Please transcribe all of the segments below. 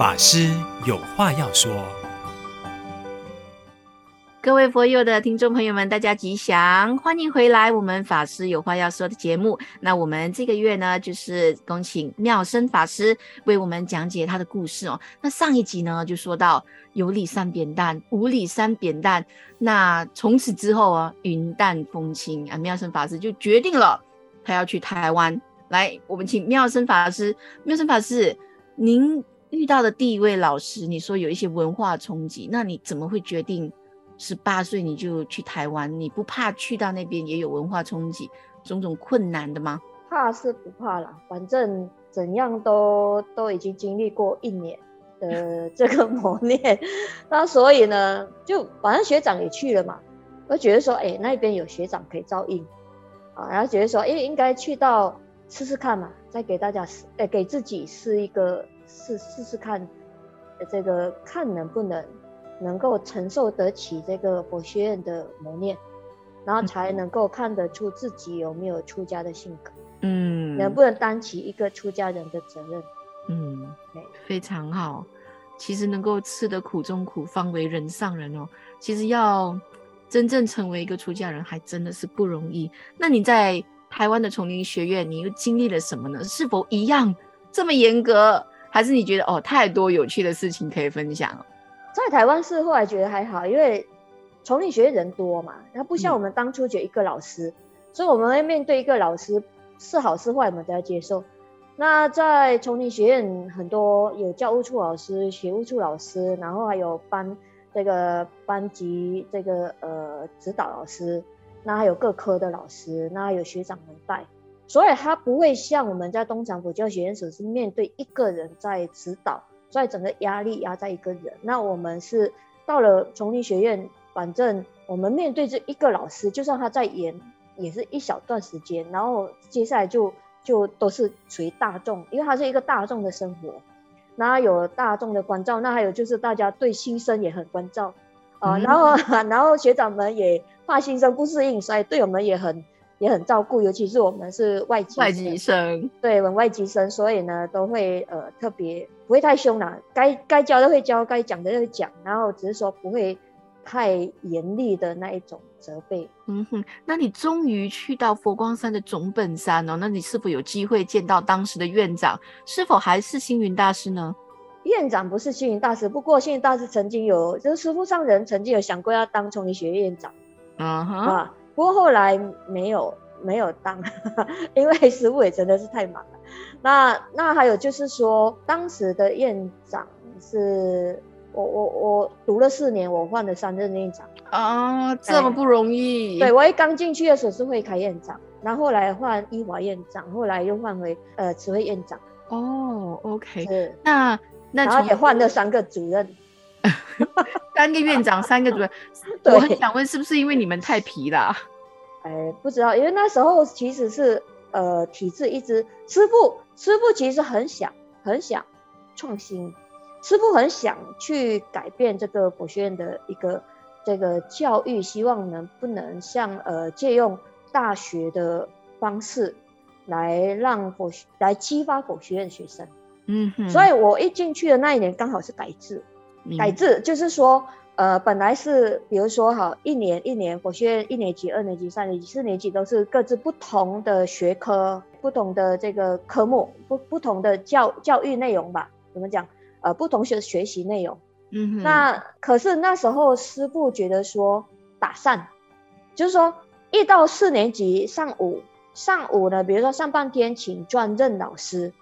法师有话要说。各位佛友的听众朋友们，大家吉祥，欢迎回来。我们法师有话要说的节目，那我们这个月呢，就是恭请妙生法师为我们讲解他的故事哦。那上一集呢，就说到有理三扁担，无理三扁担。那从此之后啊，云淡风轻啊，妙生法师就决定了，他要去台湾。来，我们请妙生法师，妙生法师，您遇到的第一位老师，你说有一些文化冲击，那你怎么会决定？十八岁你就去台湾，你不怕去到那边也有文化冲击、种种困难的吗？怕是不怕啦，反正怎样都都已经经历过一年的 这个磨练，那所以呢，就反正学长也去了嘛，我觉得说，哎、欸，那边有学长可以照应啊，然后觉得说，哎、欸，应该去到试试看嘛，再给大家试，哎、欸，给自己试一个试试试看，这个看能不能。能够承受得起这个佛学院的磨练，然后才能够看得出自己有没有出家的性格，嗯，能不能担起一个出家人的责任，嗯，对，非常好。其实能够吃得苦中苦，方为人上人哦。其实要真正成为一个出家人，还真的是不容易。那你在台湾的丛林学院，你又经历了什么呢？是否一样这么严格，还是你觉得哦，太多有趣的事情可以分享？在台湾是后来觉得还好，因为崇礼学院人多嘛，它不像我们当初就一个老师，嗯、所以我们会面对一个老师是好是坏，我们都要接受。那在崇礼学院很多有教务处老师、学务处老师，然后还有班这个班级这个呃指导老师，那还有各科的老师，那还有学长们带，所以他不会像我们在东厂佛教学院所是面对一个人在指导。所以整个压力压在一个人，那我们是到了丛林学院，反正我们面对这一个老师，就算他在演，也是一小段时间，然后接下来就就都是属于大众，因为它是一个大众的生活，那有大众的关照，那还有就是大家对新生也很关照啊、然后 然后学长们也怕新生不适应，所以对我们也很。也很照顾，尤其是我们是外籍外籍生，对，我们外籍生，所以呢都会呃特别不会太凶啦，该该教的会教，该讲的会讲，然后只是说不会太严厉的那一种责备。嗯哼，那你终于去到佛光山的总本山哦，那你是否有机会见到当时的院长？是否还是星云大师呢？院长不是星云大师，不过星云大师曾经有，就是师父上人曾经有想过要当丛林学院院长。嗯哼。啊不过后来没有没有当，因为师父也真的是太忙了。那那还有就是说，当时的院长是我我我读了四年，我换了三任院长啊，这么不容易。对，我一刚进去的时候是会开院长，然后后来换医华院长，后来又换回呃慈惠院长。哦，OK，是那那然后也换了三个主任。三个院长，三个主任，我很想问，是不是因为你们太皮了？哎，不知道，因为那时候其实是呃体制一直，师傅师傅其实很想很想创新，师傅很想去改变这个佛学院的一个这个教育，希望能不能像呃借用大学的方式来让佛学来激发佛学院学生。嗯哼，所以我一进去的那一年刚好是改制。改制就是说，呃，本来是比如说哈，一年一年，我学院一年级、二年级、三年级、四年级都是各自不同的学科、不同的这个科目、不不同的教教育内容吧？怎么讲？呃，不同学学习内容。嗯哼。那可是那时候师傅觉得说打散，就是说一到四年级上午上午呢，比如说上半天请专任老师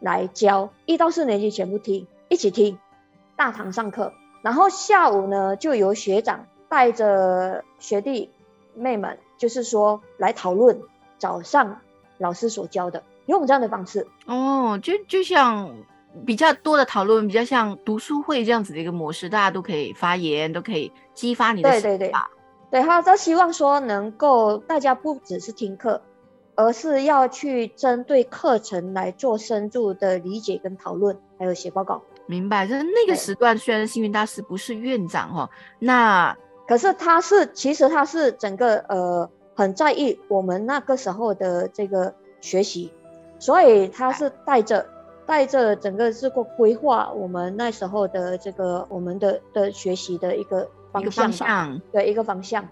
来教，一到四年级全部听，一起听。大堂上课，然后下午呢，就由学长带着学弟妹们，就是说来讨论早上老师所教的，用这样的方式哦，就就像比较多的讨论，比较像读书会这样子的一个模式，大家都可以发言，都可以激发你的想法。对对对，对，他他希望说能够大家不只是听课，而是要去针对课程来做深入的理解跟讨论，还有写报告。明白，就是那个时段，虽然星云大师不是院长哈，那可是他是，其实他是整个呃很在意我们那个时候的这个学习，所以他是带着带着整个这个规划我们那时候的这个我们的的学习的一个方向，方向对一个方向，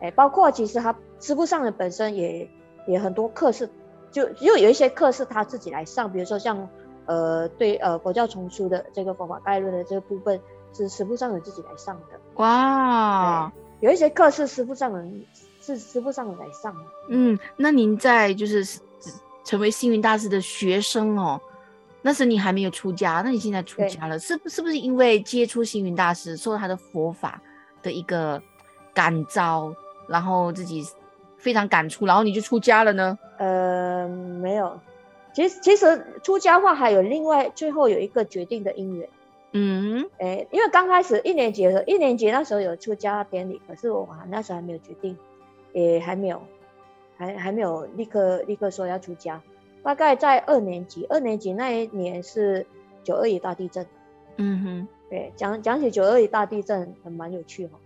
哎，包括其实他师傅上的本身也也很多课是就就有一些课是他自己来上，比如说像呃对呃佛教丛书的这个佛法概论的这个部分是师父上人自己来上的。哇，有一些课是师父上人是师父上人来上的。嗯，那您在就是。成为星云大师的学生哦，那时你还没有出家，那你现在出家了，是不是不是因为接触星云大师，受到他的佛法的一个感召，然后自己非常感触，然后你就出家了呢？呃，没有，其实其实出家话还有另外最后有一个决定的因缘。嗯，哎，因为刚开始一年级的时候，一年级那时候有出家典礼，可是我那时候还没有决定，也还没有。还还没有立刻立刻说要出家，大概在二年级，二年级那一年是九二一大地震。嗯哼，对，讲讲起九二一大地震，还蛮有趣哈。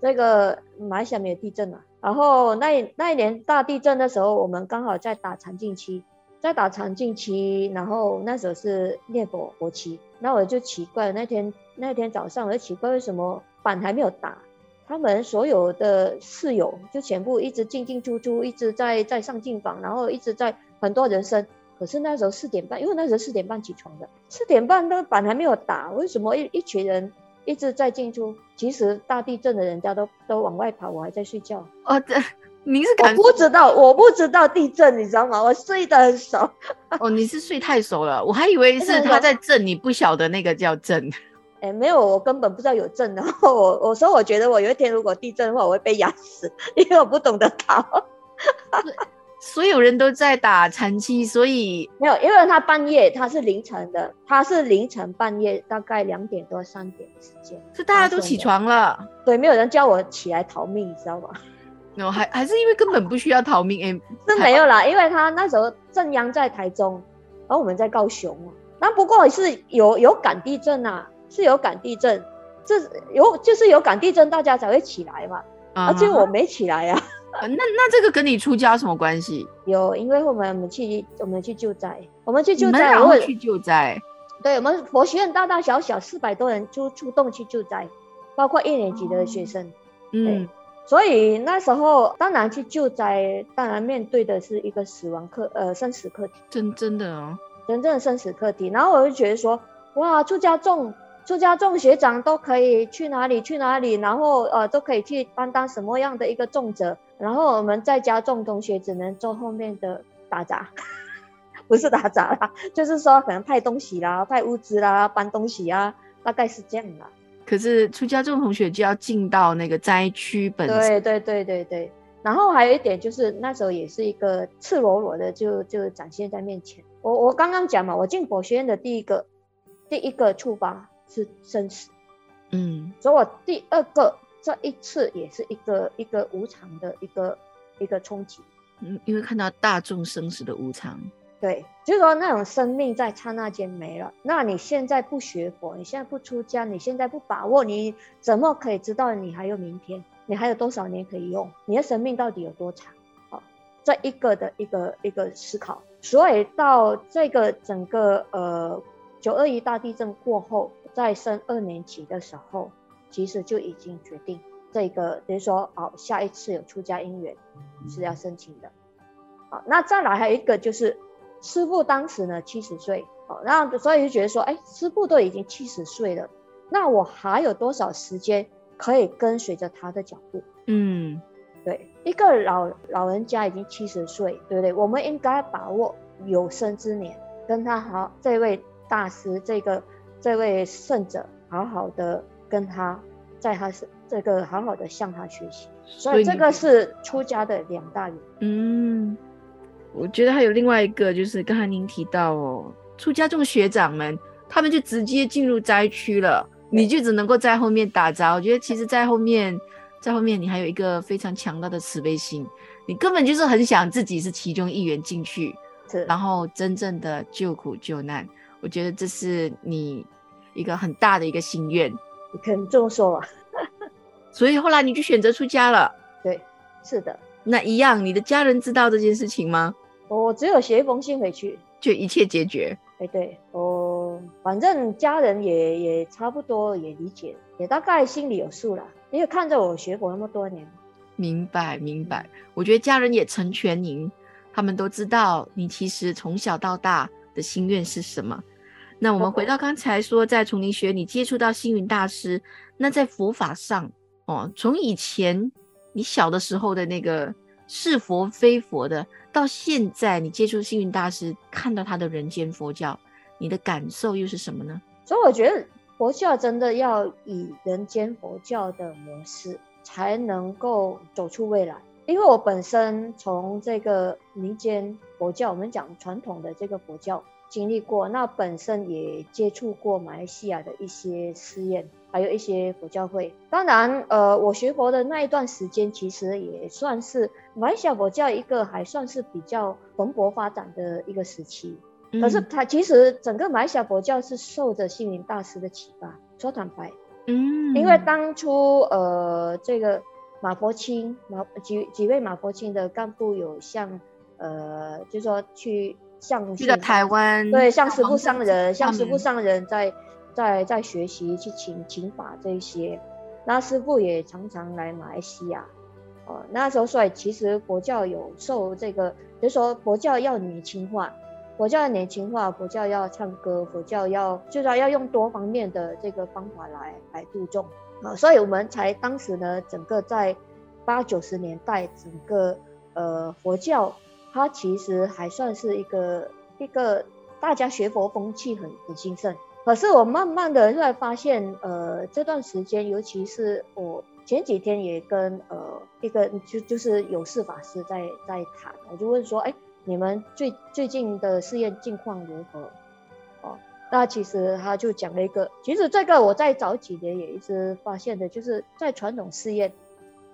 这个马来西亚没有地震啊，然后那一那一年大地震的时候，我们刚好在打禅净期，在打禅净期，然后那时候是念佛佛期，那我就奇怪，那天那天早上我就奇怪为什么板还没有打。他们所有的室友就全部一直进进出出，一直在在上进房，然后一直在很多人声。可是那时候四点半，因为那时候四点半起床的，四点半那个板还没有打，为什么一一群人一直在进出？其实大地震的人家都都往外跑，我还在睡觉。哦，这您是我不知道，我不知道地震，你知道吗？我睡得很熟。哦，你是睡太熟了，我还以为是他在震，你不晓得那个叫震。哎、欸，没有，我根本不知道有震。然后我我说，我觉得我有一天如果地震的话，我会被压死，因为我不懂得逃。所有人都在打残期，所以没有，因为他半夜，他是凌晨的，他是凌晨半夜，大概两点多三点的时间，是大家都起床了。对，没有人叫我起来逃命，你知道吗？no, 还还是因为根本不需要逃命。哎、欸，是没有啦，因为他那时候震央在台中，然后我们在高雄，那不过是有有感地震啊。是有感地震，这有就是有感地震，大家才会起来嘛。Uh -huh. 而且我没起来呀、啊。那那这个跟你出家什么关系？有，因为我们我们去我们去救灾，我们去救灾，我们去救灾。对，我们佛学院大大小小四百多人出出动去救灾，包括一年级的学生。Oh. 嗯，所以那时候当然去救灾，当然面对的是一个死亡课呃生死课题。真真的哦，真正的生死课题。然后我就觉得说，哇，出家众。出家众学长都可以去哪里去哪里，然后呃都可以去担当什么样的一个重责，然后我们在家众同学只能做后面的打杂，不是打杂啦，就是说可能派东西啦、派物资啦、搬东西啊，大概是这样的。可是出家众同学就要进到那个灾区本身。对对对对对，然后还有一点就是那时候也是一个赤裸裸的就就展现在面前。我我刚刚讲嘛，我进佛学院的第一个第一个触发。是生死，嗯，所以我第二个这一次也是一个一个无常的一个一个冲击，嗯，因为看到大众生死的无常，对，就是说那种生命在刹那间没了，那你现在不学佛，你现在不出家，你现在不把握，你怎么可以知道你还有明天？你还有多少年可以用？你的生命到底有多长？好，这一个的一个一个思考，所以到这个整个呃九二一大地震过后。在升二年级的时候，其实就已经决定这个，比如说，哦，下一次有出家因缘是要申请的。好，那再来还有一个就是，师傅当时呢七十岁，哦，那所以就觉得说，哎，师父都已经七十岁了，那我还有多少时间可以跟随着他的脚步？嗯，对，一个老老人家已经七十岁，对不对？我们应该把握有生之年，跟他好，这位大师这个。这位圣者，好好的跟他，在他是这个好好的向他学习，所以这个是出家的两大原因。嗯，我觉得还有另外一个，就是刚才您提到哦，出家众学长们，他们就直接进入灾区了，你就只能够在后面打杂。我觉得其实，在后面，在后面你还有一个非常强大的慈悲心，你根本就是很想自己是其中一员进去，然后真正的救苦救难。我觉得这是你一个很大的一个心愿，你可能这么说吧。所以后来你就选择出家了。对，是的。那一样，你的家人知道这件事情吗？我只有写一封信回去，就一切解决。哎，对，哦，反正家人也也差不多也理解，也大概心里有数了，因为看着我学佛那么多年。明白，明白。我觉得家人也成全您，他们都知道你其实从小到大的心愿是什么。那我们回到刚才说，在丛林学你接触到星云大师，那在佛法上哦，从以前你小的时候的那个是佛非佛的。到现在，你接触幸运大师，看到他的人间佛教，你的感受又是什么呢？所以我觉得佛教真的要以人间佛教的模式，才能够走出未来。因为我本身从这个民间佛教，我们讲传统的这个佛教经历过，那本身也接触过马来西亚的一些寺院。还有一些佛教会，当然，呃，我学佛的那一段时间，其实也算是马来西亚佛教一个还算是比较蓬勃发展的一个时期。嗯、可是，它其实整个马来西亚佛教是受着星云大师的启发。说坦白，嗯，因为当初，呃，这个马佛清马几几位马佛清的干部有向，呃，就是说去向去了台湾，对，像师父上人，像师父上人在。在在学习去请请法这一些，那师傅也常常来马来西亚，哦，那时候所以其实佛教有受这个，就是说佛教要年轻化，佛教要年轻化，佛教要唱歌，佛教要就是要用多方面的这个方法来来度众啊，所以我们才当时呢，整个在八九十年代，整个呃佛教它其实还算是一个一个大家学佛风气很很兴盛。可是我慢慢的就会发现，呃，这段时间，尤其是我前几天也跟呃一个就就是有事法师在在谈，我就问说，哎，你们最最近的试验近况如何？哦，那其实他就讲了一个，其实这个我在早几年也一直发现的，就是在传统试验，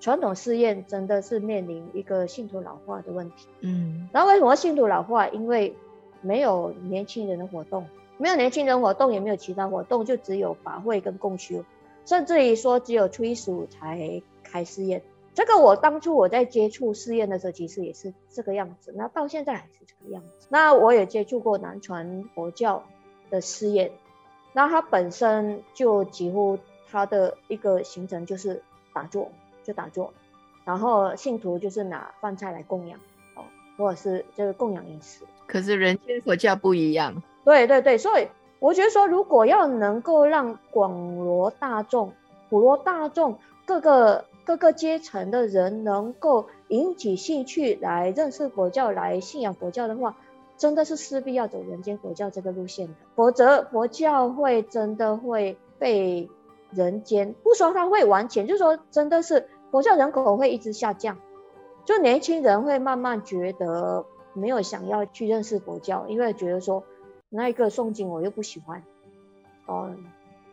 传统寺院真的是面临一个信徒老化的问题。嗯，然后为什么信徒老化？因为没有年轻人的活动。没有年轻人活动，也没有其他活动，就只有法会跟共修，甚至于说只有初一十五才开寺院。这个我当初我在接触寺院的时候，其实也是这个样子。那到现在还是这个样子。那我也接触过南传佛教的寺院，那它本身就几乎它的一个行程就是打坐，就打坐，然后信徒就是拿饭菜来供养，哦，或者是就是供养饮食。可是人间佛教不一样。对对对，所以我觉得说，如果要能够让广罗大众、普罗大众各个各个阶层的人能够引起兴趣来认识佛教、来信仰佛教的话，真的是势必要走人间佛教这个路线的，否则佛教会真的会被人间，不说它会完全，就是说真的是佛教人口会一直下降，就年轻人会慢慢觉得没有想要去认识佛教，因为觉得说。那一个诵经我又不喜欢，哦，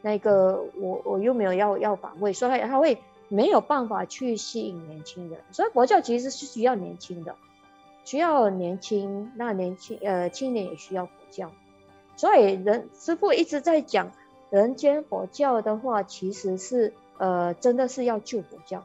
那个我我又没有要要法会，所以他会没有办法去吸引年轻人。所以佛教其实是需要年轻的，需要年轻，那年轻呃青年也需要佛教。所以人师傅一直在讲人间佛教的话，其实是呃真的是要救佛教。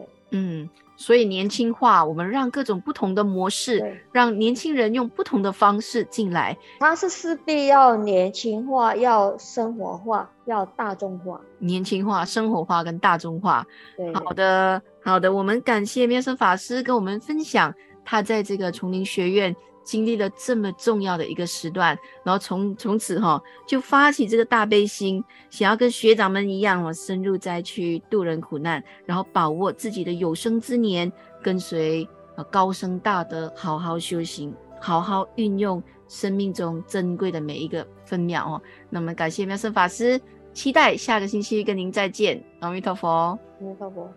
对，嗯。所以年轻化，我们让各种不同的模式，让年轻人用不同的方式进来。它是势必要年轻化，要生活化，要大众化。年轻化、生活化跟大众化。对，好的，好的。我们感谢妙生法师跟我们分享他在这个丛林学院。经历了这么重要的一个时段，然后从从此哈就发起这个大悲心，想要跟学长们一样，深入灾区度人苦难，然后把握自己的有生之年，跟随高僧大德，好好修行，好好运用生命中珍贵的每一个分秒哦。那么感谢妙生法师，期待下个星期跟您再见。阿弥陀佛，阿弥陀佛。